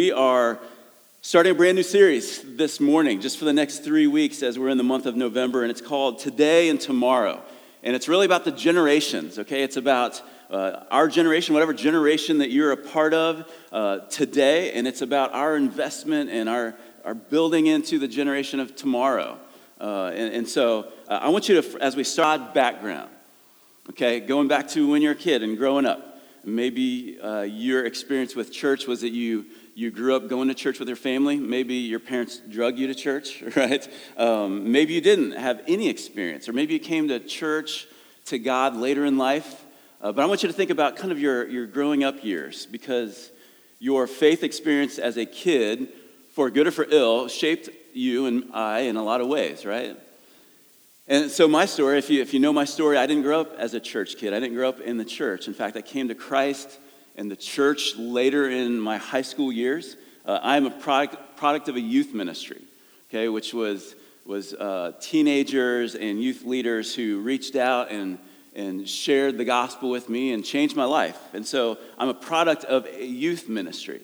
We are starting a brand new series this morning, just for the next three weeks as we're in the month of November, and it's called Today and Tomorrow. And it's really about the generations, okay? It's about uh, our generation, whatever generation that you're a part of uh, today, and it's about our investment and our, our building into the generation of tomorrow. Uh, and, and, so uh, I want you to, as we start background, okay, going back to when you're a kid and growing up, Maybe uh, your experience with church was that you, you grew up going to church with your family. Maybe your parents drug you to church, right? Um, maybe you didn't have any experience, or maybe you came to church, to God later in life. Uh, but I want you to think about kind of your, your growing up years because your faith experience as a kid, for good or for ill, shaped you and I in a lot of ways, right? And so, my story, if you, if you know my story, I didn't grow up as a church kid. I didn't grow up in the church. In fact, I came to Christ and the church later in my high school years. Uh, I'm a product, product of a youth ministry, okay, which was, was uh, teenagers and youth leaders who reached out and, and shared the gospel with me and changed my life. And so, I'm a product of a youth ministry.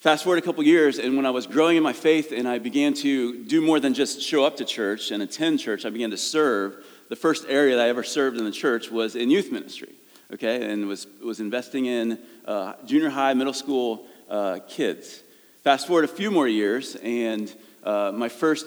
Fast forward a couple years, and when I was growing in my faith and I began to do more than just show up to church and attend church, I began to serve. The first area that I ever served in the church was in youth ministry, okay, and was, was investing in uh, junior high, middle school uh, kids. Fast forward a few more years, and uh, my, first,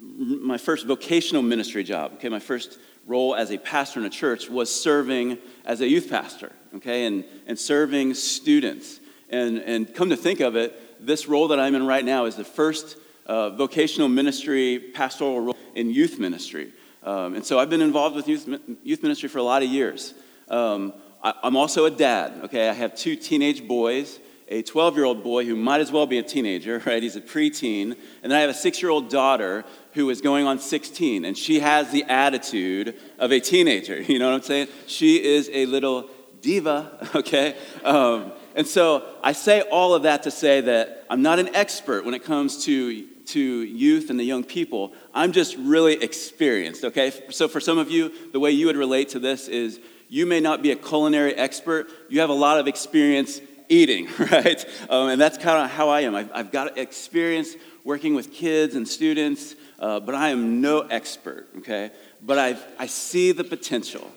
my first vocational ministry job, okay, my first role as a pastor in a church was serving as a youth pastor, okay, and, and serving students. And, and come to think of it, this role that I'm in right now is the first uh, vocational ministry pastoral role in youth ministry. Um, and so I've been involved with youth, youth ministry for a lot of years. Um, I, I'm also a dad, okay? I have two teenage boys, a 12 year old boy who might as well be a teenager, right? He's a preteen. And then I have a six year old daughter who is going on 16, and she has the attitude of a teenager. You know what I'm saying? She is a little diva, okay? Um, and so I say all of that to say that I'm not an expert when it comes to, to youth and the young people. I'm just really experienced, okay? So for some of you, the way you would relate to this is you may not be a culinary expert, you have a lot of experience eating, right? Um, and that's kind of how I am. I've, I've, got experience working with kids and students, uh, but I am no expert, okay? But i I see the potential,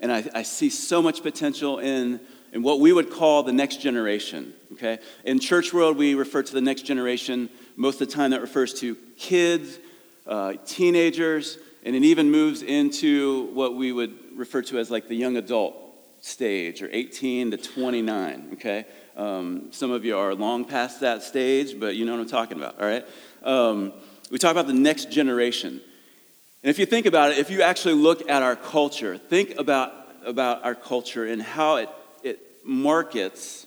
and I, I see so much potential in and what we would call the next generation. Okay? In church world, we refer to the next generation most of the time that refers to kids, uh, teenagers, and it even moves into what we would refer to as like the young adult stage, or 18 to 29. Okay? Um, some of you are long past that stage, but you know what I'm talking about. All right? Um, we talk about the next generation. And if you think about it, if you actually look at our culture, think about, about our culture and how it it markets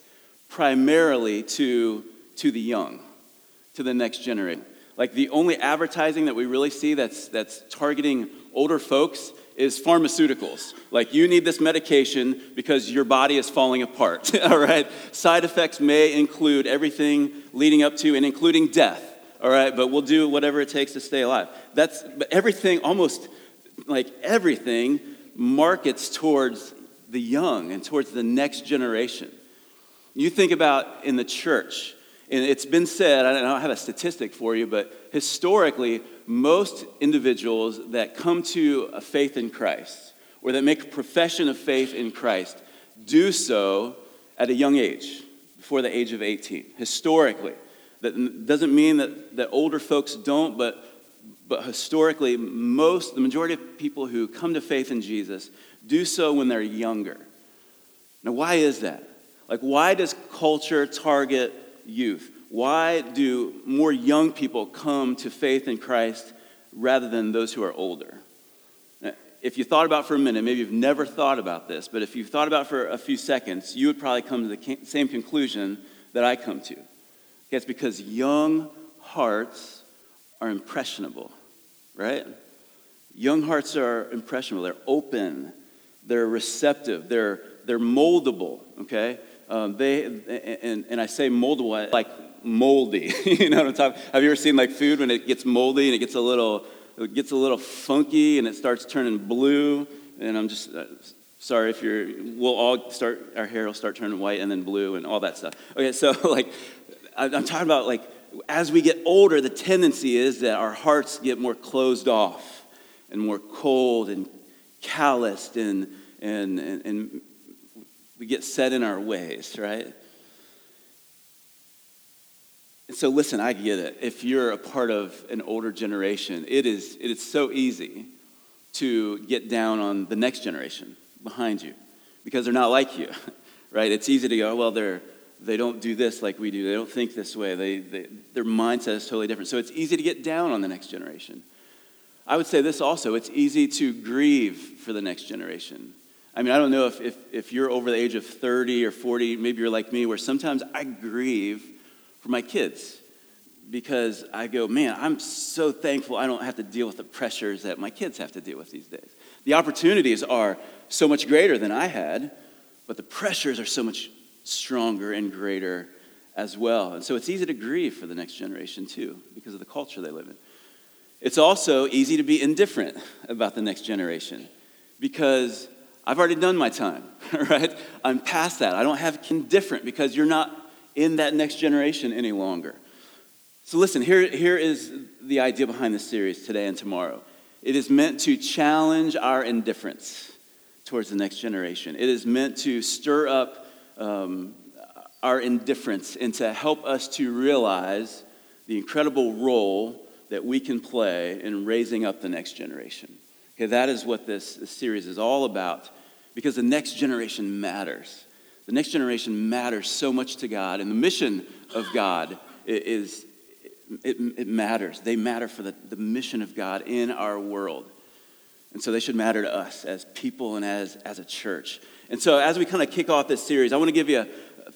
primarily to, to the young, to the next generation. Like the only advertising that we really see that's, that's targeting older folks is pharmaceuticals. Like you need this medication because your body is falling apart. all right? Side effects may include everything leading up to and including death. All right, but we'll do whatever it takes to stay alive. That's but everything almost like everything markets towards the young and towards the next generation. You think about in the church, and it's been said, I don't have a statistic for you, but historically, most individuals that come to a faith in Christ or that make a profession of faith in Christ do so at a young age, before the age of 18, historically. That doesn't mean that, that older folks don't, but, but historically, most, the majority of people who come to faith in Jesus do so when they're younger. Now, why is that? Like, why does culture target youth? Why do more young people come to faith in Christ rather than those who are older? If you thought about for a minute, maybe you've never thought about this, but if you've thought about for a few seconds, you would probably come to the same conclusion that I come to. It's because young hearts are impressionable, right? Young hearts are impressionable, they're open, they're receptive, they're, they're moldable, okay? Um, they, and, and I say moldable like moldy. you know what I'm talking Have you ever seen like food when it gets moldy and it gets a little, it gets a little funky and it starts turning blue? And I'm just, uh, sorry if you're, we'll all start, our hair will start turning white and then blue and all that stuff. Okay, so like, I'm talking about like as we get older, the tendency is that our hearts get more closed off and more cold and calloused and, and, and, and we get set in our ways, right? And so, listen, I get it. If you're a part of an older generation, it is, it is so easy to get down on the next generation behind you because they're not like you, right? It's easy to go, well, they're, they don't do this like we do. They don't think this way. They, they, their mindset is totally different. So it's easy to get down on the next generation. I would say this also it's easy to grieve for the next generation. I mean, I don't know if, if, if you're over the age of 30 or 40, maybe you're like me, where sometimes I grieve for my kids because I go, man, I'm so thankful I don't have to deal with the pressures that my kids have to deal with these days. The opportunities are so much greater than I had, but the pressures are so much stronger and greater as well. And so it's easy to grieve for the next generation too because of the culture they live in. It's also easy to be indifferent about the next generation because I've already done my time, right? I'm past that. I don't have indifferent because you're not in that next generation any longer. So, listen, here, here is the idea behind this series today and tomorrow. It is meant to challenge our indifference towards the next generation, it is meant to stir up um, our indifference and to help us to realize the incredible role that we can play in raising up the next generation. Okay, that is what this, series is all about because the next generation matters. The next generation matters so much to God, and the mission of God is, it, it matters. They matter for the, the mission of God in our world. And so they should matter to us as people and as, as a church. And so as we kind of kick off this series, I want to give you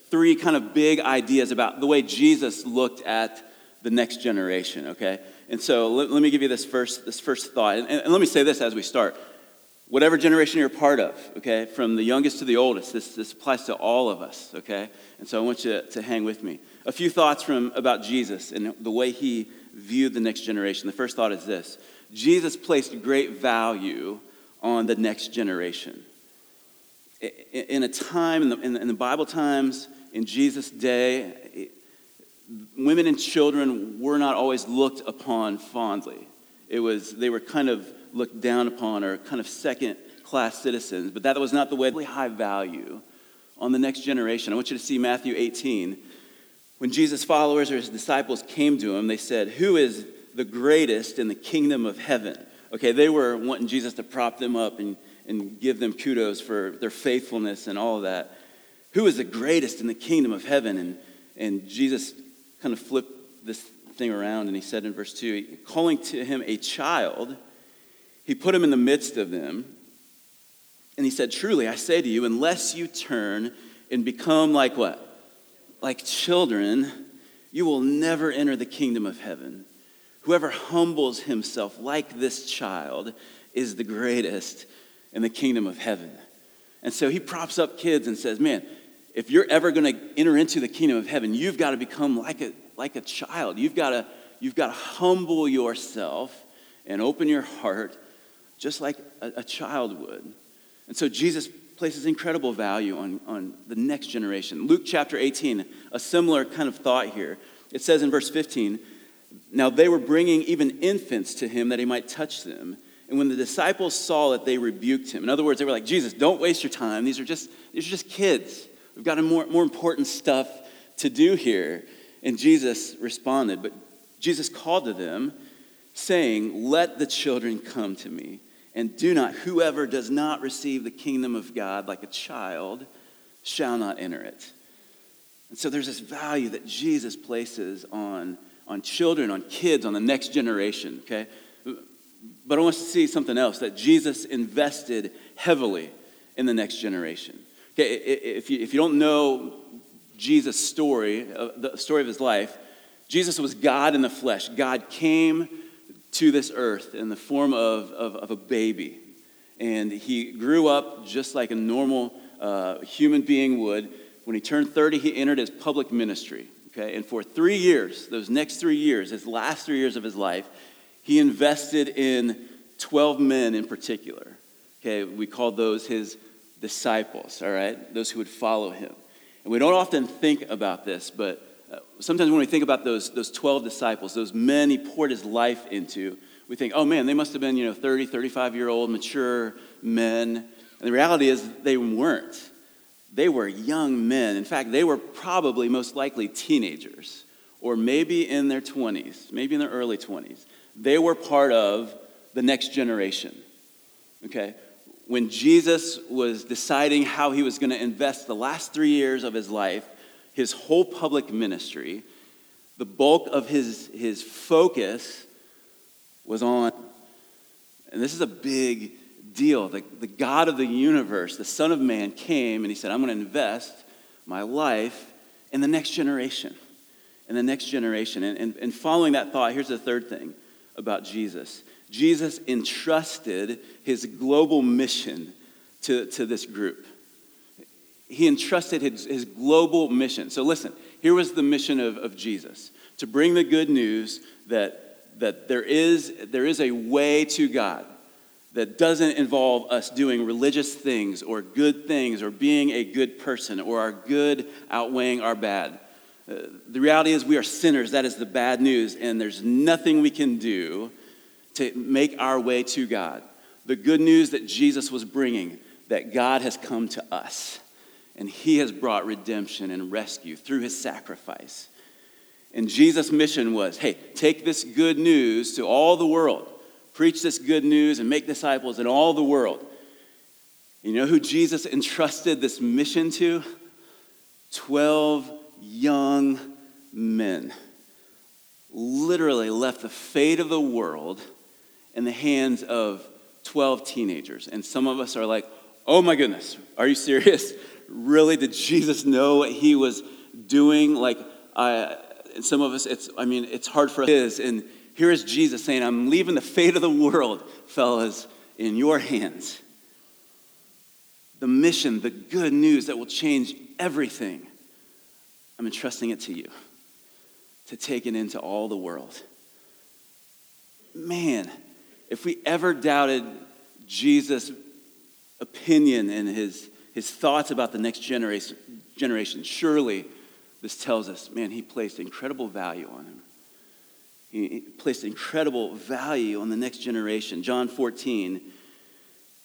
three kind of big ideas about the way Jesus looked at the next generation, okay? And so let, let me give you this first, this first thought. And, and let me say this as we start whatever generation you're part of, okay, from the youngest to the oldest, this, this applies to all of us, okay? And so I want you to, to hang with me. A few thoughts from about Jesus and the way he viewed the next generation. The first thought is this Jesus placed great value on the next generation. In a time, in the, in the Bible times, in Jesus' day, women and children were not always looked upon fondly. It was, they were kind of looked down upon or kind of second class citizens, but that was not the way, really high value on the next generation. I want you to see Matthew 18. When Jesus' followers or his disciples came to him, they said, Who is the greatest in the kingdom of heaven? Okay, they were wanting Jesus to prop them up and, and give them kudos for their faithfulness and all of that. Who is the greatest in the kingdom of heaven? And, and Jesus kind of flipped this thing around and he said in verse 2 calling to him a child he put him in the midst of them, and he said, Truly, I say to you, unless you turn and become like what? Like children, you will never enter the kingdom of heaven. Whoever humbles himself like this child is the greatest in the kingdom of heaven. And so he props up kids and says, Man, if you're ever going to enter into the kingdom of heaven, you've got to become like a, like a child. You've got to, you've got to humble yourself and open your heart just like a, a child would. And so Jesus places incredible value on, on the next generation. Luke chapter 18, a similar kind of thought here. It says in verse 15, Now they were bringing even infants to him that he might touch them. And when the disciples saw it, they rebuked him. In other words, they were like, Jesus, don't waste your time. These are just, these are just kids. We've got more, more important stuff to do here. And Jesus responded, but Jesus called to them, saying, Let the children come to me and do not, whoever does not receive the kingdom of God like a child shall not enter it. And so there's this value that Jesus places on, on children, on kids, on the next generation, okay? But I want us to see something else that Jesus invested heavily in the next generation. Okay, if you, if you don't know Jesus' story, uh, the story of his life, Jesus was God in the flesh. God came to this earth in the form of, of, of a baby. And he grew up just like a normal uh, human being would. When he turned 30, he entered his public ministry. Okay? And for three years, those next three years, his last three years of his life, he invested in 12 men in particular. Okay? We call those his disciples, all right? Those who would follow him. And we don't often think about this, but uh, sometimes when we think about those, those 12 disciples, those men he poured his life into, we think, oh man, they must have been, you know, 30, 35 year old mature men. And the reality is they weren't. They were young men. In fact, they were probably most likely teenagers or maybe in their 20s, maybe in their early 20s. They were part of the next generation. Okay? When Jesus was deciding how he was going to invest the last three years of his life, his whole public ministry, the bulk of his, his focus was on, and this is a big deal. The, the God of the universe, the Son of Man, came and he said, I'm going to invest my life in the next generation. In the next generation. And, and, and following that thought, here's the third thing about Jesus Jesus entrusted his global mission to, to this group. He entrusted his, his global mission. So, listen, here was the mission of, of Jesus to bring the good news that, that there, is, there is a way to God that doesn't involve us doing religious things or good things or being a good person or our good outweighing our bad. Uh, the reality is, we are sinners. That is the bad news, and there's nothing we can do to make our way to God. The good news that Jesus was bringing, that God has come to us, and He has brought redemption and rescue through His sacrifice. And Jesus' mission was hey, take this good news to all the world, preach this good news, and make disciples in all the world. You know who Jesus entrusted this mission to? 12 young men. Literally left the fate of the world in the hands of 12 teenagers. And some of us are like, oh my goodness, are you serious? Really? Did Jesus know what he was doing? Like, I, and some of us, it's, I mean, it's hard for us. And here is Jesus saying, I'm leaving the fate of the world, fellas, in your hands. The mission, the good news that will change everything, I'm entrusting it to you to take it into all the world. Man, if we ever doubted Jesus' opinion and his, his thoughts about the next generation, generation, surely this tells us, man, he placed incredible value on him. He placed incredible value on the next generation. John 14,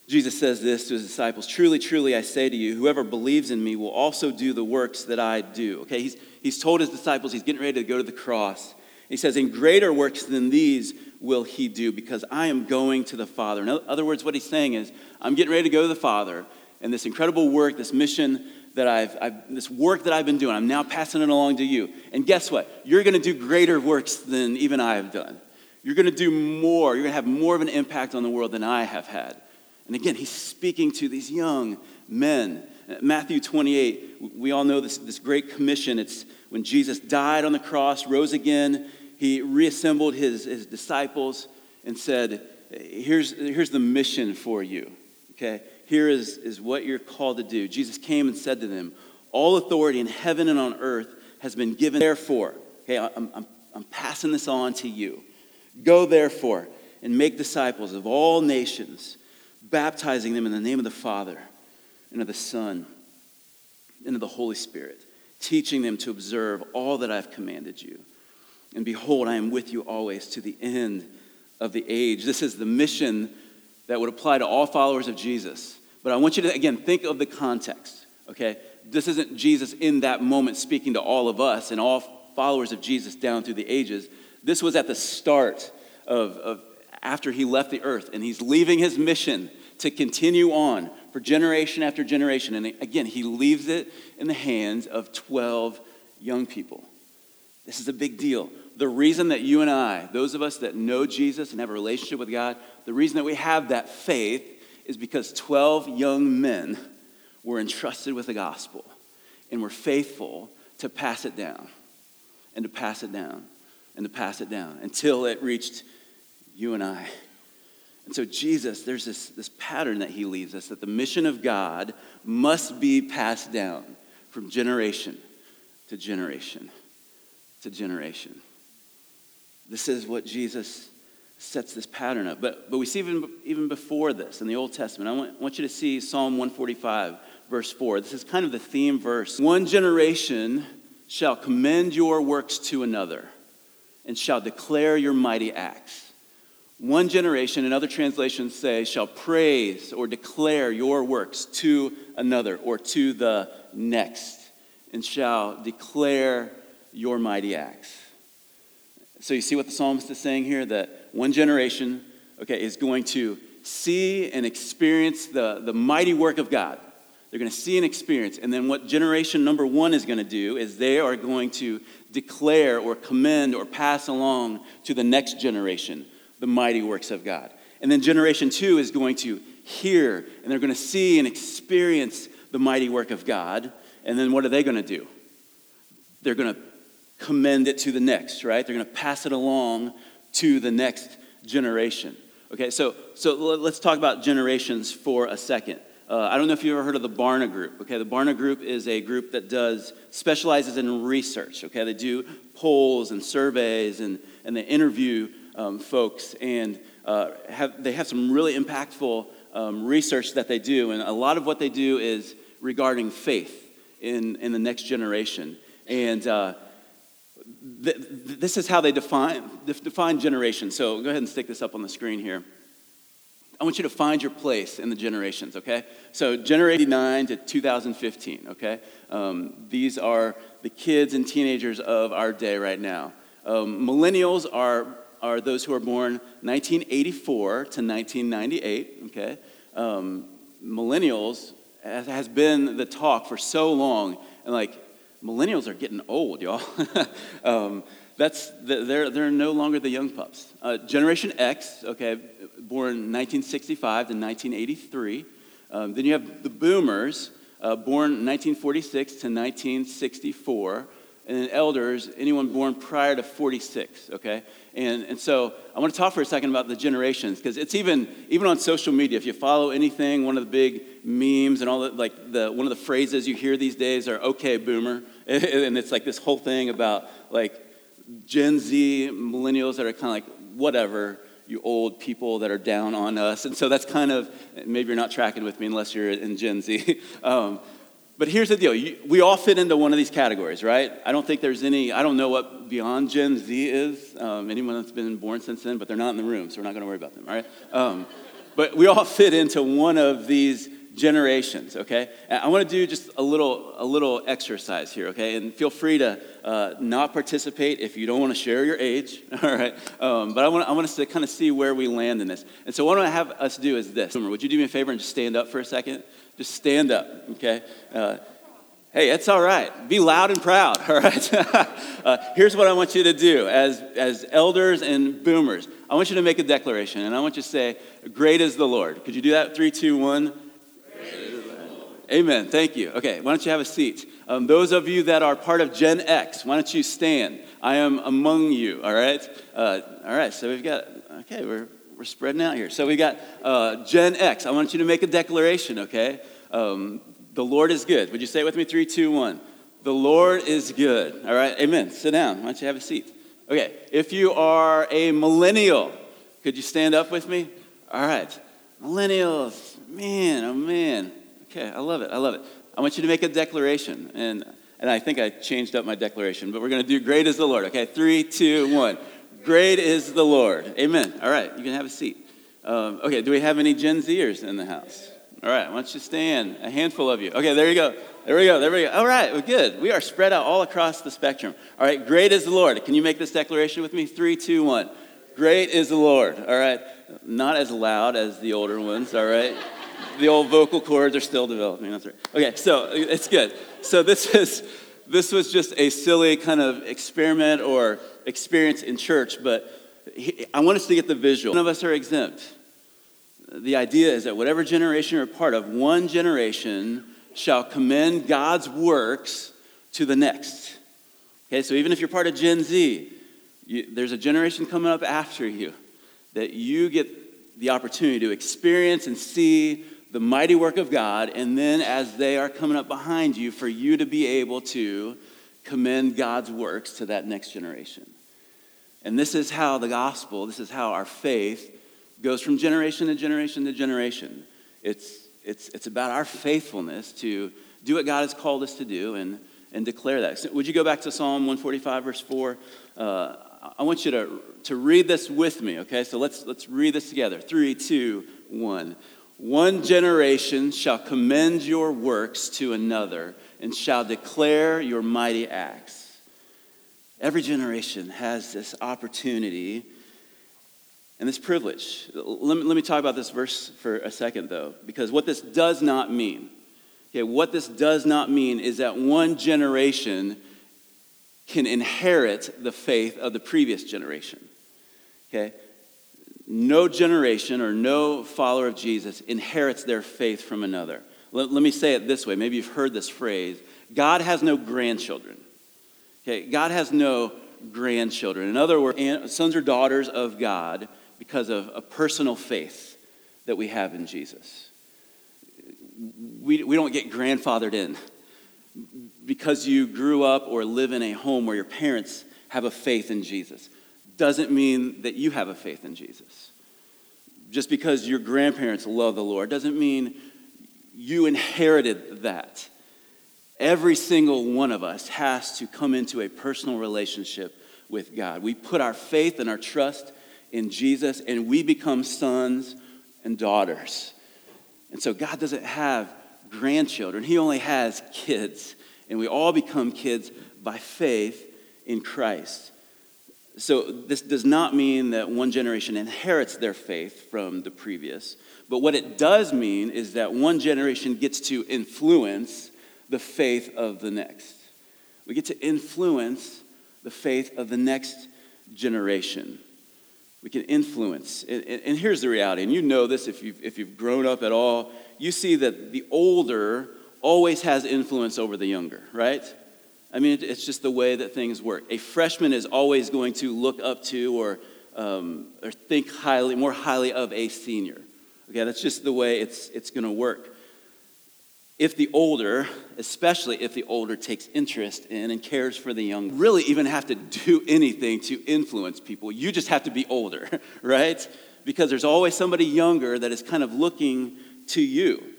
Jesus says this to his disciples Truly, truly, I say to you, whoever believes in me will also do the works that I do. Okay, he's, he's told his disciples he's getting ready to go to the cross. He says, In greater works than these will he do because I am going to the Father. In other words, what he's saying is, I'm getting ready to go to the Father, and this incredible work, this mission that I've, I've, this work that I've been doing, I'm now passing it along to you. And guess what? You're going to do greater works than even I have done. You're going to do more. You're going to have more of an impact on the world than I have had. And again, he's speaking to these young men. Matthew 28, we all know this, this great commission. It's when Jesus died on the cross, rose again, he reassembled his, his disciples and said, here's, here's the mission for you, okay? Here is, is what you're called to do. Jesus came and said to them, All authority in heaven and on earth has been given. Therefore, okay, I'm, I'm, I'm passing this on to you. Go therefore and make disciples of all nations, baptizing them in the name of the Father and of the Son and of the Holy Spirit, teaching them to observe all that I've commanded you. And behold, I am with you always to the end of the age. This is the mission that would apply to all followers of Jesus. But I want you to, again, think of the context, okay? This isn't Jesus in that moment speaking to all of us and all followers of Jesus down through the ages. This was at the start of, of after he left the earth, and he's leaving his mission to continue on for generation after generation. And again, he leaves it in the hands of 12 young people. This is a big deal the reason that you and I, those of us that know Jesus and have a relationship with God, the reason that we have that faith is because 12 young men were entrusted with the gospel and were faithful to pass it down and to pass it down and to pass it down until it reached you and I. And so, Jesus, there's this, this pattern that he leaves us that the mission of God must be passed down from generation to generation to generation. This is what Jesus sets this pattern up. But, but we see even, even before this in the Old Testament. I want, want you to see Psalm 145, verse 4. This is kind of the theme verse. One generation shall commend your works to another and shall declare your mighty acts. One generation, and other translations say, shall praise or declare your works to another or to the next, and shall declare your mighty acts. So you see what the psalmist is saying here? That one generation, okay, is going to see and experience the, the mighty work of God. They're going to see and experience. And then what generation number one is going to do is they are going to declare or commend or pass along to the next generation the mighty works of God. And then generation two is going to hear and they're going to see and experience the mighty work of God. And then what are they going to do? They're going to commend it to the next, right? They're going to pass it along to the next generation. Okay, so, so let's talk about generations for a second. Uh, I don't know if you've ever heard of the Barna Group. Okay, the Barna Group is a group that does specializes in research. Okay, they do polls and surveys and, and they interview um, folks and uh, have, they have some really impactful um, research that they do. And a lot of what they do is regarding faith in, in the next generation. And uh, th- this is how they define, define generation. So go ahead and stick this up on the screen here. I want you to find your place in the generations, okay? So, generation 89 to 2015, okay? Um, these are the kids and teenagers of our day right now. Um, millennials are, are those who are born 1984 to 1998, okay? Um, millennials has, has been the talk for so long, and like, millennials are getting old, y'all. um, that's they're, they're no longer the young pups. Uh, Generation X, okay, born 1965 to 1983. Um, then you have the boomers, uh, born 1946 to 1964. And then elders, anyone born prior to 46, okay? And, and so I want to talk for a second about the generations, because it's even, even on social media, if you follow anything, one of the big memes and all the, like the, one of the phrases you hear these days are, okay, boomer. And it's like this whole thing about like Gen Z millennials that are kind of like, whatever, you old people that are down on us. And so that's kind of, maybe you're not tracking with me unless you're in Gen Z. Um, but here's the deal we all fit into one of these categories, right? I don't think there's any, I don't know what beyond Gen Z is, um, anyone that's been born since then, but they're not in the room, so we're not going to worry about them, all right? Um, but we all fit into one of these generations, okay? I want to do just a little, a little exercise here, okay? And feel free to uh, not participate if you don't want to share your age, all right? Um, but I want, I want us to kind of see where we land in this. And so what I have us do is this. Would you do me a favor and just stand up for a second? Just stand up, okay? Uh, hey, it's all right. Be loud and proud, all right? uh, here's what I want you to do as, as elders and boomers. I want you to make a declaration, and I want you to say, Great is the Lord. Could you do that? Three, two, one. Amen. Thank you. Okay, why don't you have a seat? Um, those of you that are part of Gen X, why don't you stand? I am among you, all right? Uh, all right, so we've got, okay, we're, we're spreading out here. So we got uh, Gen X. I want you to make a declaration, okay? Um, the Lord is good. Would you say it with me? Three, two, one. The Lord is good. All right, amen. Sit down. Why don't you have a seat? Okay, if you are a millennial, could you stand up with me? All right, millennials, man, oh man. Okay, I love it. I love it. I want you to make a declaration. And, and I think I changed up my declaration, but we're going to do great as the Lord. Okay, three, two, one. Great is the Lord. Amen. All right, you can have a seat. Um, okay, do we have any Gen Zers in the house? All right, why don't you stand? A handful of you. Okay, there you go. There we go. There we go. All right, well, good. We are spread out all across the spectrum. All right, great is the Lord. Can you make this declaration with me? Three, two, one. Great is the Lord. All right, not as loud as the older ones. All right the old vocal cords are still developing. That's right. Okay, so it's good. So this is this was just a silly kind of experiment or experience in church, but I want us to get the visual. None of us are exempt. The idea is that whatever generation you're part of, one generation shall commend God's works to the next. Okay, so even if you're part of Gen Z, you, there's a generation coming up after you that you get the opportunity to experience and see the mighty work of God, and then as they are coming up behind you, for you to be able to commend God's works to that next generation. And this is how the gospel, this is how our faith goes from generation to generation to generation. It's, it's, it's about our faithfulness to do what God has called us to do and, and declare that. So would you go back to Psalm 145, verse 4? Uh, I want you to, to read this with me, okay? So let's, let's read this together. Three, two, one. One generation shall commend your works to another and shall declare your mighty acts. Every generation has this opportunity and this privilege. Let me, let me talk about this verse for a second, though, because what this does not mean, okay, what this does not mean is that one generation can inherit the faith of the previous generation. Okay? No generation or no follower of Jesus inherits their faith from another. Let, let me say it this way. Maybe you've heard this phrase God has no grandchildren. Okay? God has no grandchildren. In other words, sons or daughters of God because of a personal faith that we have in Jesus. We, we don't get grandfathered in because you grew up or live in a home where your parents have a faith in Jesus doesn't mean that you have a faith in Jesus. Just because your grandparents love the Lord doesn't mean you inherited that. Every single one of us has to come into a personal relationship with God. We put our faith and our trust in Jesus and we become sons and daughters. And so God doesn't have grandchildren, He only has kids. And we all become kids by faith in Christ. So, this does not mean that one generation inherits their faith from the previous, but what it does mean is that one generation gets to influence the faith of the next. We get to influence the faith of the next generation. We can influence. And, here's the reality, and you know this if you've, if you've grown up at all, you see that the older always has influence over the younger, right? I mean, it's just the way that things work. A freshman is always going to look up to or, um, or think highly, more highly of a senior. Okay, that's just the way it's, it's going to work. If the older, especially if the older takes interest in and cares for the young, really even have to do anything to influence people. You just have to be older, right? Because there's always somebody younger that is kind of looking to you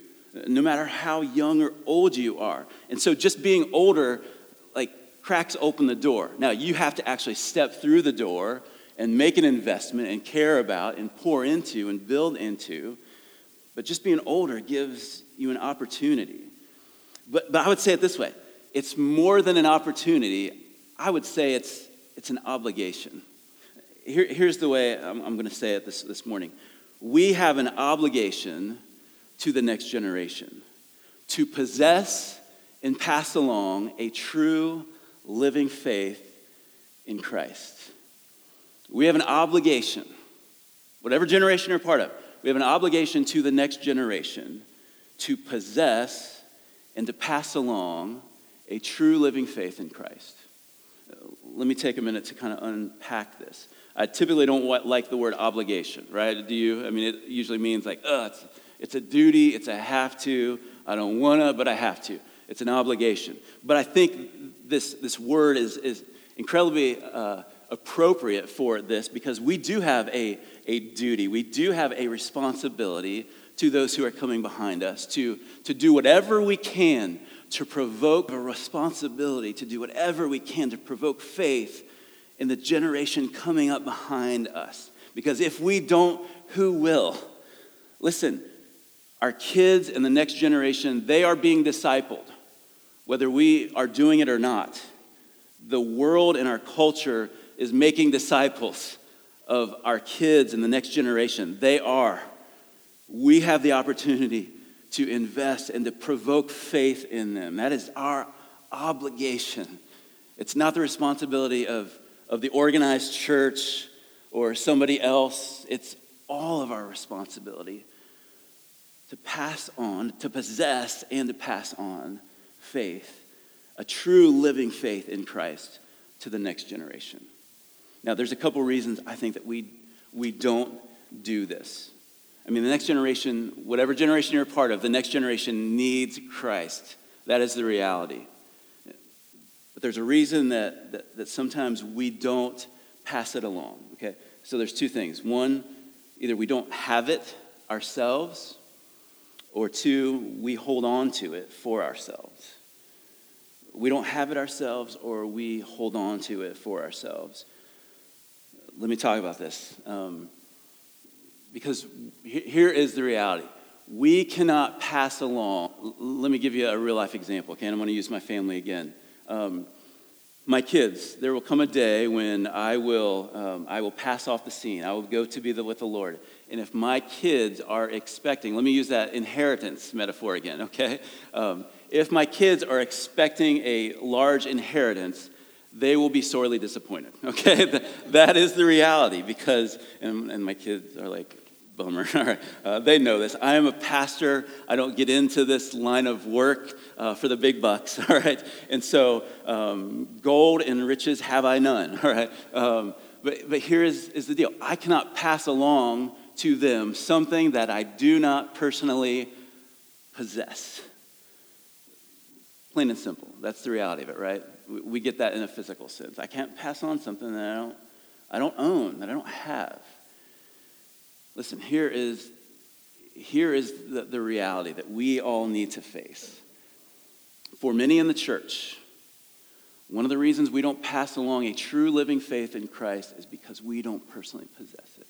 no matter how young or old you are. And so just being older, like, cracks open the door. Now, you have to actually step through the door and make an investment and care about and pour into and build into. But just being older gives you an opportunity. But, but I would say it this way it's more than an opportunity, I would say it's, it's an obligation. Here, here's the way I'm, I'm going to say it this, this morning we have an obligation to the next generation to possess and pass along a true living faith in Christ. We have an obligation, whatever generation you're part of, we have an obligation to the next generation to possess and to pass along a true living faith in Christ. Let me take a minute to kind of unpack this. I typically don't like the word obligation, right? Do you? I mean, it usually means like, oh, it's it's a duty, it's a have to. I don't want to, but I have to. It's an obligation. But I think this, this word is, is incredibly uh, appropriate for this because we do have a, a duty, we do have a responsibility to those who are coming behind us to, to do whatever we can to provoke a responsibility, to do whatever we can to provoke faith in the generation coming up behind us. Because if we don't, who will? Listen, our kids and the next generation, they are being discipled, whether we are doing it or not. The world and our culture is making disciples of our kids and the next generation. They are. We have the opportunity to invest and to provoke faith in them. That is our obligation. It's not the responsibility of, of the organized church or somebody else, it's all of our responsibility to pass on, to possess and to pass on faith, a true living faith in Christ to the next generation. Now, there's a couple reasons I think that we, we don't do this. I mean, the next generation, whatever generation you're a part of, the next generation needs Christ. That is the reality. But there's a reason that, that, that sometimes we don't pass it along, okay? So there's two things. One, either we don't have it ourselves, or two, we hold on to it for ourselves. We don't have it ourselves or we hold on to it for ourselves. Let me talk about this. Um, because here is the reality we cannot pass along. Let me give you a real life example, okay? I'm to use my family again. Um, my kids, there will come a day when I will, um, I will pass off the scene. I will go to be the, with the Lord. And if my kids are expecting, let me use that inheritance metaphor again, okay? Um, if my kids are expecting a large inheritance, they will be sorely disappointed, okay? that is the reality because, and, and my kids are like, Bummer. Uh, they know this. I am a pastor. I don't get into this line of work uh, for the big bucks. All right. And so, um, gold and riches have I none. All right. Um, but, but here is, is the deal I cannot pass along to them something that I do not personally possess. Plain and simple. That's the reality of it, right? We, get that in a physical sense. I can't pass on something that I don't, I don't own, that I don't have. Listen, here is, here is the, the reality that we all need to face. For many in the church, one of the reasons we don't pass along a true living faith in Christ is because we don't personally possess it.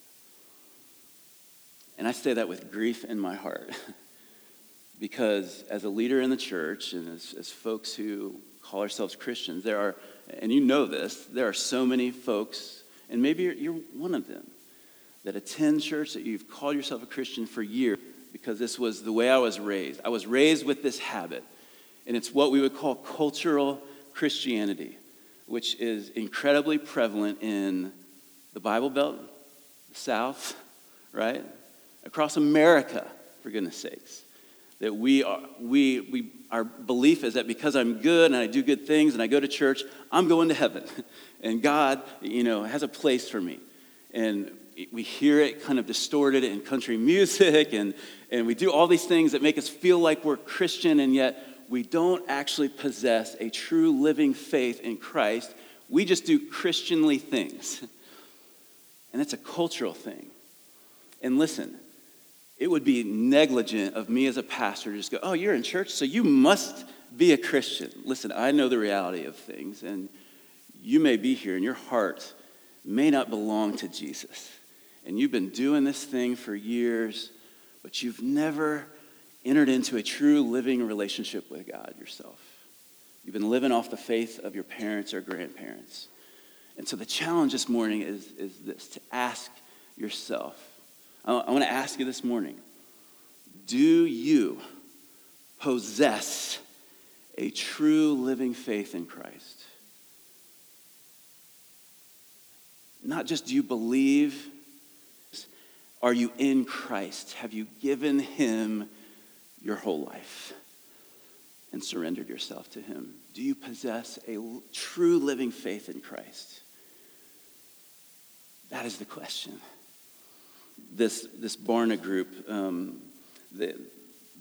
And I say that with grief in my heart. because as a leader in the church and as, as folks who call ourselves Christians, there are, and you know this, there are so many folks, and maybe you're, you're one of them, that attend church, that you've called yourself a Christian for years, because this was the way I was raised. I was raised with this habit, and it's what we would call cultural Christianity, which is incredibly prevalent in the Bible Belt, the South, right? Across America, for goodness sakes. That we are, we, we, our belief is that because I'm good and I do good things and I go to church, I'm going to heaven. And God, you know, has a place for me. And we hear it kind of distorted in country music, and, and we do all these things that make us feel like we're Christian, and yet we don't actually possess a true living faith in Christ. We just do Christianly things. And it's a cultural thing. And listen, it would be negligent of me as a pastor to just go, Oh, you're in church, so you must be a Christian. Listen, I know the reality of things, and you may be here, and your heart may not belong to Jesus and you've been doing this thing for years, but you've never entered into a true living relationship with God yourself. You've been living off the faith of your parents or grandparents. And so the challenge this morning is, is this to ask yourself. I, want to ask you this morning do you possess a true living faith in Christ? Not just do you believe are you in Christ? Have you given him your whole life and surrendered yourself to him? Do you possess a true living faith in Christ? That is the question. This, this Barna group, um, they,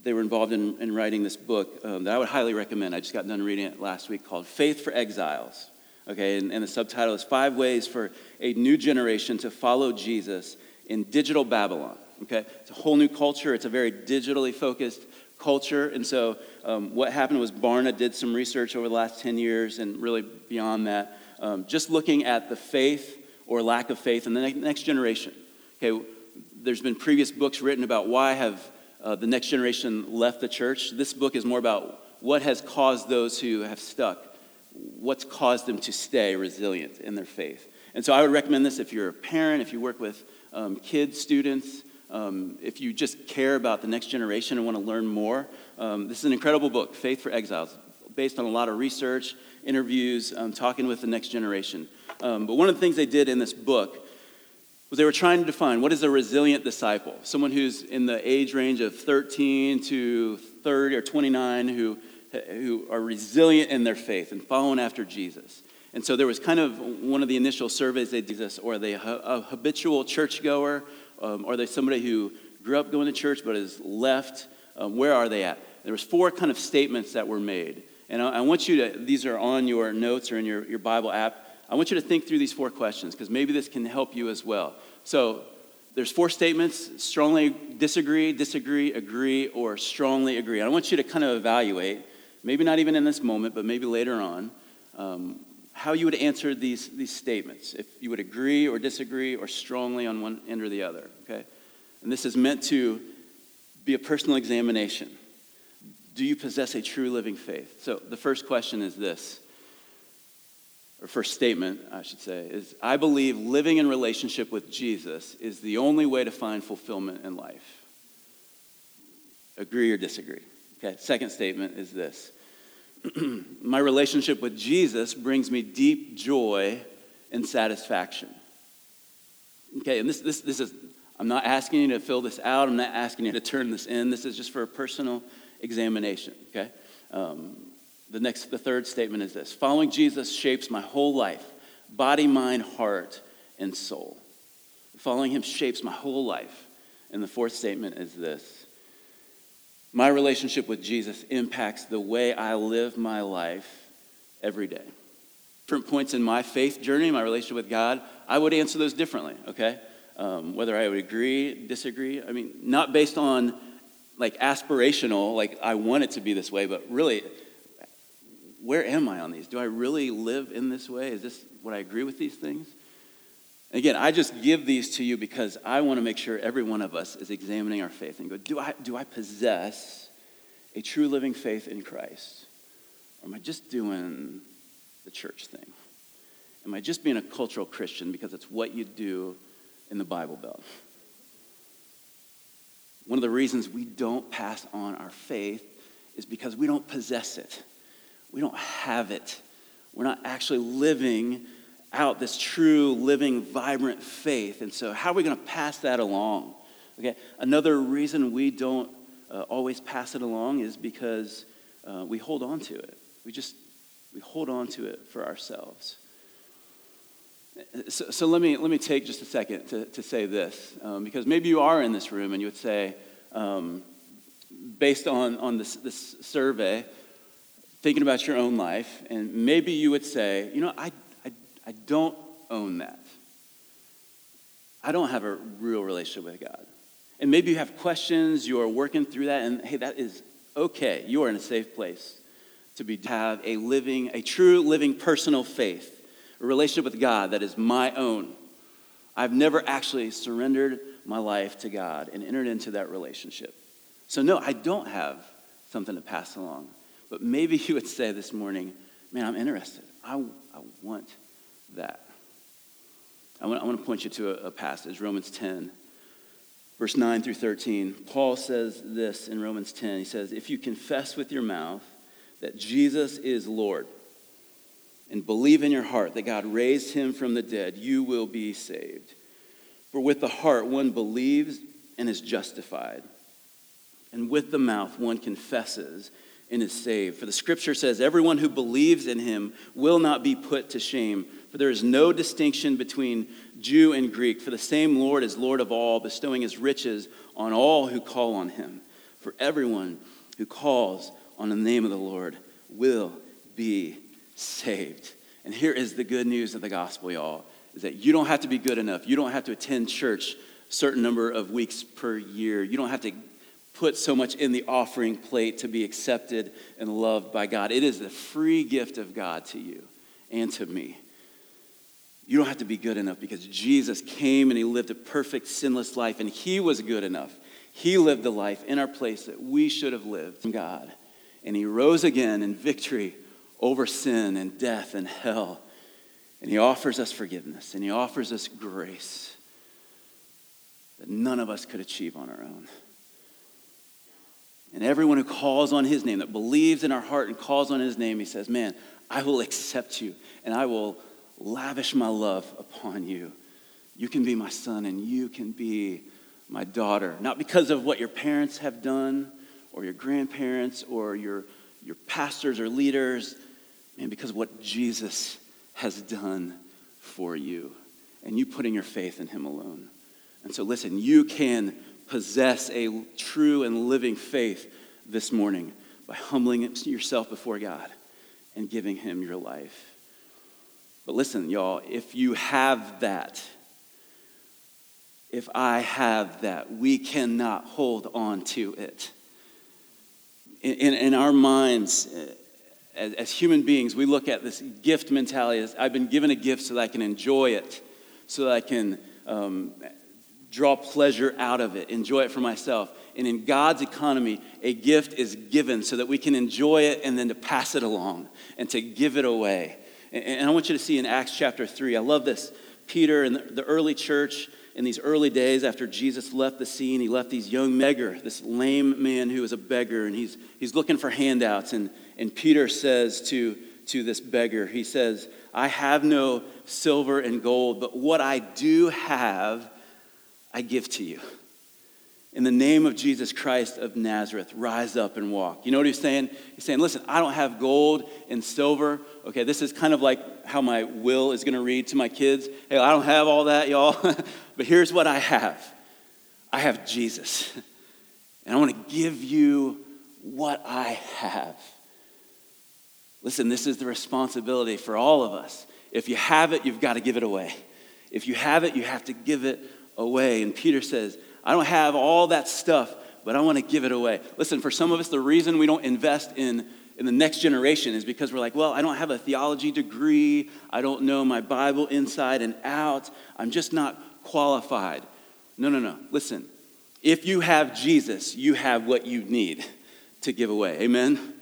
they were involved in, in writing this book um, that I would highly recommend. I just got done reading it last week called Faith for Exiles. Okay, and, and the subtitle is Five Ways for a New Generation to Follow Jesus in digital Babylon. Okay, it's a whole new culture. It's a very digitally focused culture. And so, um, what happened was Barna did some research over the last 10 years and really beyond that, um, just looking at the faith or lack of faith in the next generation. Okay, there's been previous books written about why have uh, the next generation left the church. This book is more about what has caused those who have stuck, what's caused them to stay resilient in their faith. And so I would recommend this if you're a parent, if you work with um, kids, students, um, if you just care about the next generation and want to learn more, um, this is an incredible book, Faith for Exiles, based on a lot of research, interviews, um, talking with the next generation. Um, but one of the things they did in this book was they were trying to define what is a resilient disciple, someone who's in the age range of 13 to 30 or 29 who, who are resilient in their faith and following after Jesus. And so there was kind of one of the initial surveys they did this, or are they a habitual churchgoer? Um, are they somebody who grew up going to church but has left? Um, where are they at? There was four kind of statements that were made. And I, I, want you to, these are on your notes or in your, your Bible app. I want you to think through these four questions because maybe this can help you as well. So there's four statements, strongly disagree, disagree, agree, or strongly agree. I want you to kind of evaluate maybe not even in this moment, but maybe later on, um, how you would answer these, these statements, if you would agree or disagree or strongly on one end or the other, okay? And this is meant to be a personal examination. Do you possess a true living faith? So the first question is this, or first statement, I should say, is I believe living in relationship with Jesus is the only way to find fulfillment in life. Agree or disagree? Okay, second statement is this My relationship with Jesus brings me deep joy and satisfaction. Okay, and this, this, this is, I'm not asking you to fill this out, I'm not asking you to turn this in. This is just for a personal examination, okay? Um, the next, the third statement is this Following Jesus shapes my whole life, body, mind, heart, and soul. Following him shapes my whole life. And the fourth statement is this my relationship with Jesus impacts the way I live my life every day. Different points in my faith journey, my relationship with God, I would answer those differently, okay? Um, whether I would agree, disagree. I mean, not based on like aspirational, like I want it to be this way, but really, where am I on these? Do I really live in this way? Is this what I agree with these things? Again, I just give these to you because I want to make sure every one of us is examining our faith and go, do I, do I possess a true living faith in Christ? Or am I just doing the church thing? Am I just being a cultural Christian because it's what you do in the Bible Belt? One of the reasons we don't pass on our faith is because we don't possess it. We don't have it. We're not actually living out this true, living, vibrant faith. And so, how are we going to pass that along? Okay, another reason we don't uh, always pass it along is because uh, we hold on to it. We just we hold on to it for ourselves. So, so let me let me take just a second to, to say this, um, because maybe you are in this room and you would say, um, based on on this this survey, thinking about your own life, and maybe you would say, you know, I I I don't own that. I don't have a real relationship with God. And maybe you have questions, you are working through that, and hey, that is okay. You are in a safe place to be to have a living, a true living personal faith, a relationship with God that is my own. I've never actually surrendered my life to God and entered into that relationship. So, no, I don't have something to pass along. But maybe you would say this morning, man, I'm interested. I, I want that. I want, I want to point you to a, a passage, Romans 10, verse 9 through 13. Paul says this in Romans 10. He says, If you confess with your mouth that Jesus is Lord and believe in your heart that God raised him from the dead, you will be saved. For with the heart one believes and is justified, and with the mouth one confesses and is saved. For the scripture says, Everyone who believes in him will not be put to shame. For there is no distinction between Jew and Greek, for the same Lord is Lord of all, bestowing his riches on all who call on him. For everyone who calls on the name of the Lord will be saved. And here is the good news of the gospel, y'all, is that you don't have to be good enough. You don't have to attend church a certain number of weeks per year. You don't have to put so much in the offering plate to be accepted and loved by God. It is the free gift of God to you and to me. You don't have to be good enough because Jesus came and he lived a perfect, sinless life, and he was good enough. He lived the life in our place that we should have lived. From God. And he rose again in victory over sin and death and hell. And he offers us forgiveness and he offers us grace that none of us could achieve on our own. And everyone who calls on his name, that believes in our heart and calls on his name, he says, Man, I will accept you and I will lavish my love upon you. You can be my son and you can be my daughter. Not because of what your parents have done or your grandparents or your, your pastors or leaders, man, because of what Jesus has done for you and you putting your faith in him alone. And so, listen, you can possess a true and living faith this morning by humbling yourself before God and giving him your life. But listen, y'all, if you have that, if I have that, we cannot hold on to it. In, in, in our minds, as, as human beings, we look at this gift mentality as I've been given a gift so that I can enjoy it, so that I can um, draw pleasure out of it, enjoy it for myself. And in God's economy, a gift is given so that we can enjoy it and then to pass it along and to give it away. And, I want you to see in Acts chapter 3, I love this. Peter and the early church, in these early days after Jesus left the scene, he left these young beggar, this lame man who was a beggar, and he's, he's looking for handouts. And, and Peter says to, to this beggar, he says, I have no silver and gold, but what I do have, I give to you. In the name of Jesus Christ of Nazareth, rise up and walk. You know what he's saying? He's saying, listen, I don't have gold and silver. Okay, this is kind of like how my will is going to read to my kids. Hey, I don't have all that, y'all. but here's what I have I have Jesus. And I want to give you what I have. Listen, this is the responsibility for all of us. If you have it, you've got to give it away. If you have it, you have to give it away. And Peter says, I don't have all that stuff, but I want to give it away. Listen, for some of us, the reason we don't invest in, in the next generation is because we're like, well, I don't have a theology degree. I don't know my Bible inside and out. I'm just not qualified. No, no, no. Listen, if you have Jesus, you have what you need to give away. Amen?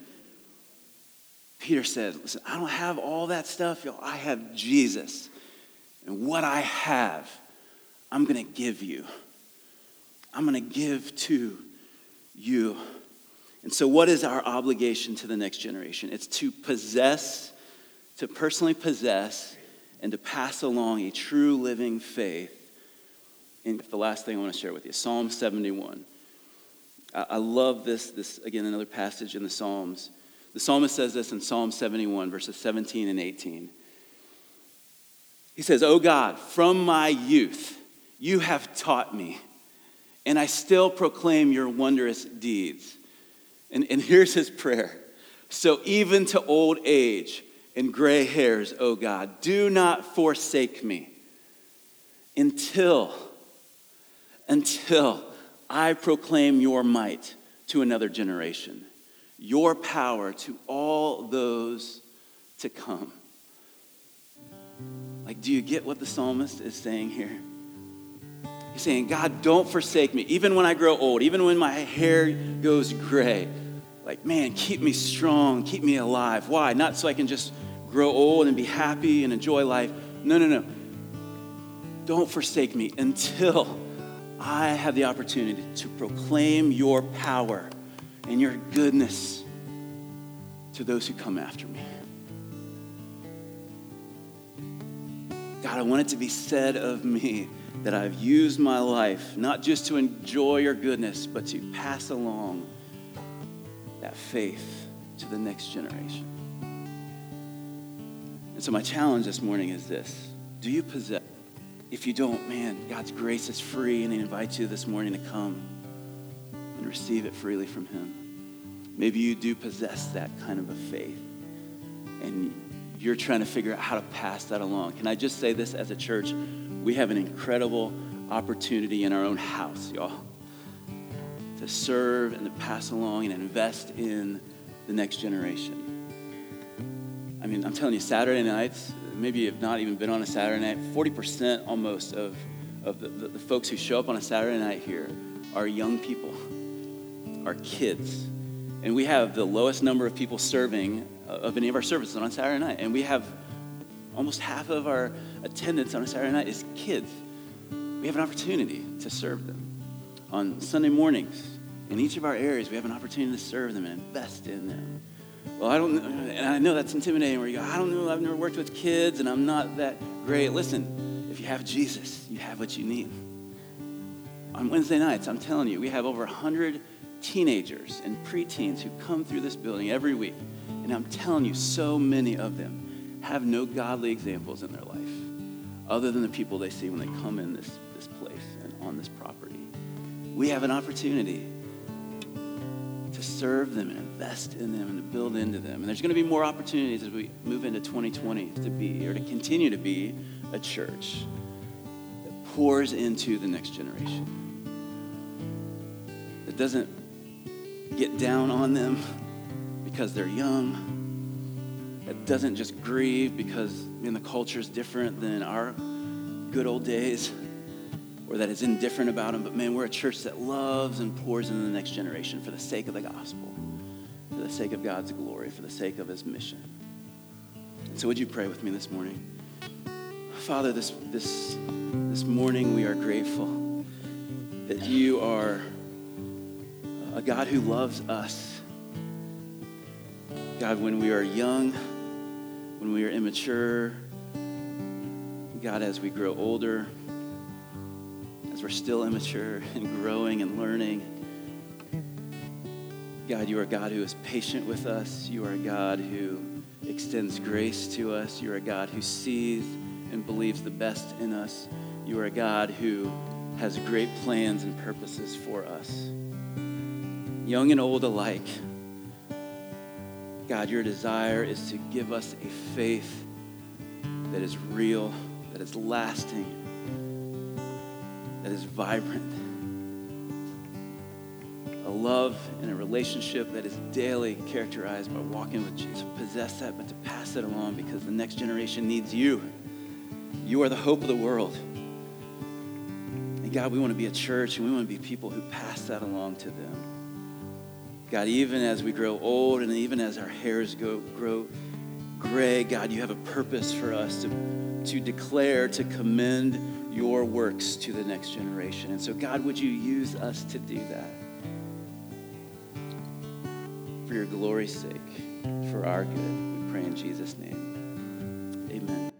Peter said, Listen, I don't have all that stuff, y'all. I have Jesus. And what I have, I'm going to give you. I'm going to give to you. And so, what is our obligation to the next generation? It's to possess, to personally possess, and to pass along a true living faith. And the last thing I want to share with you Psalm 71. I love this, this, again, another passage in the Psalms. The psalmist says this in Psalm 71, verses 17 and 18. He says, Oh God, from my youth, you have taught me and I still proclaim your wondrous deeds. And, and here's his prayer. So even to old age and gray hairs, O oh God, do not forsake me until, until I proclaim your might to another generation, your power to all those to come. Like, do you get what the psalmist is saying here? He's saying, God, don't forsake me. Even when I grow old, even when my hair goes gray, like, man, keep me strong, keep me alive. Why? Not so I can just grow old and be happy and enjoy life. No, no, no. Don't forsake me until I have the opportunity to proclaim your power and your goodness to those who come after me. God, I want it to be said of me that I've used my life not just to enjoy your goodness, but to pass along that faith to the next generation. And so, my challenge this morning is this Do you possess? If you don't, man, God's grace is free, and He invites you this morning to come and receive it freely from Him. Maybe you do possess that kind of a faith, and you're trying to figure out how to pass that along. Can I just say this as a church? We have an incredible opportunity in our own house, y'all, to serve and to pass along and invest in the next generation. I mean, I'm telling you, Saturday nights, maybe you've not even been on a Saturday night, 40% almost of, of the, the, the folks who show up on a Saturday night here are young people, are kids. And we have the lowest number of people serving uh, of any of our services on Saturday night. And we have almost half of our attendance on a Saturday night is kids. We have an opportunity to serve them. On Sunday mornings, in each of our areas, we have an opportunity to serve them and invest in them. Well, I don't, and I know that's intimidating where you go, I don't know, I've never worked with kids and I'm not that great. Listen, if you have Jesus, you have what you need. On Wednesday nights, I'm telling you, we have over 100 teenagers and preteens who come through this building every week. And I'm telling you, so many of them have no godly examples in their life other than the people they see when they come in this, this place and on this property. We have an opportunity to serve them and invest in them and to build into them. And there's going to be more opportunities as we move into 2020 to be or to continue to be a church that pours into the next generation. That doesn't get down on them because they're young that doesn't just grieve because in the culture is different than our good old days or that is indifferent about them, but man, we're a church that loves and pours into the next generation for the sake of the gospel, for the sake of God's glory, for the sake of his mission. And so, would you pray with me this morning? Father, this, this, this morning we are grateful that you are a God who loves us. God, when we are young, when we are immature, God, as we grow older, as we're still immature and growing and learning, God, you are a God who is patient with us. You are a God who extends grace to us. You are a God who sees and believes the best in us. You are a God who has great plans and purposes for us young and old alike. God, your desire is to give us a faith that is real, that is lasting, that is vibrant. A love and a relationship that is daily characterized by walking with Jesus. Possess that, but to pass it along because the next generation needs you. You are the hope of the world. And God, we want to be a church and we want to be people who pass that along to them. God, even as we grow old and even as our hairs go, grow gray, God, you have a purpose for us to, to declare, to commend your works to the next generation. And so, God, would you use us to do that? For your glory's sake, for our good, we pray in Jesus' name. Amen.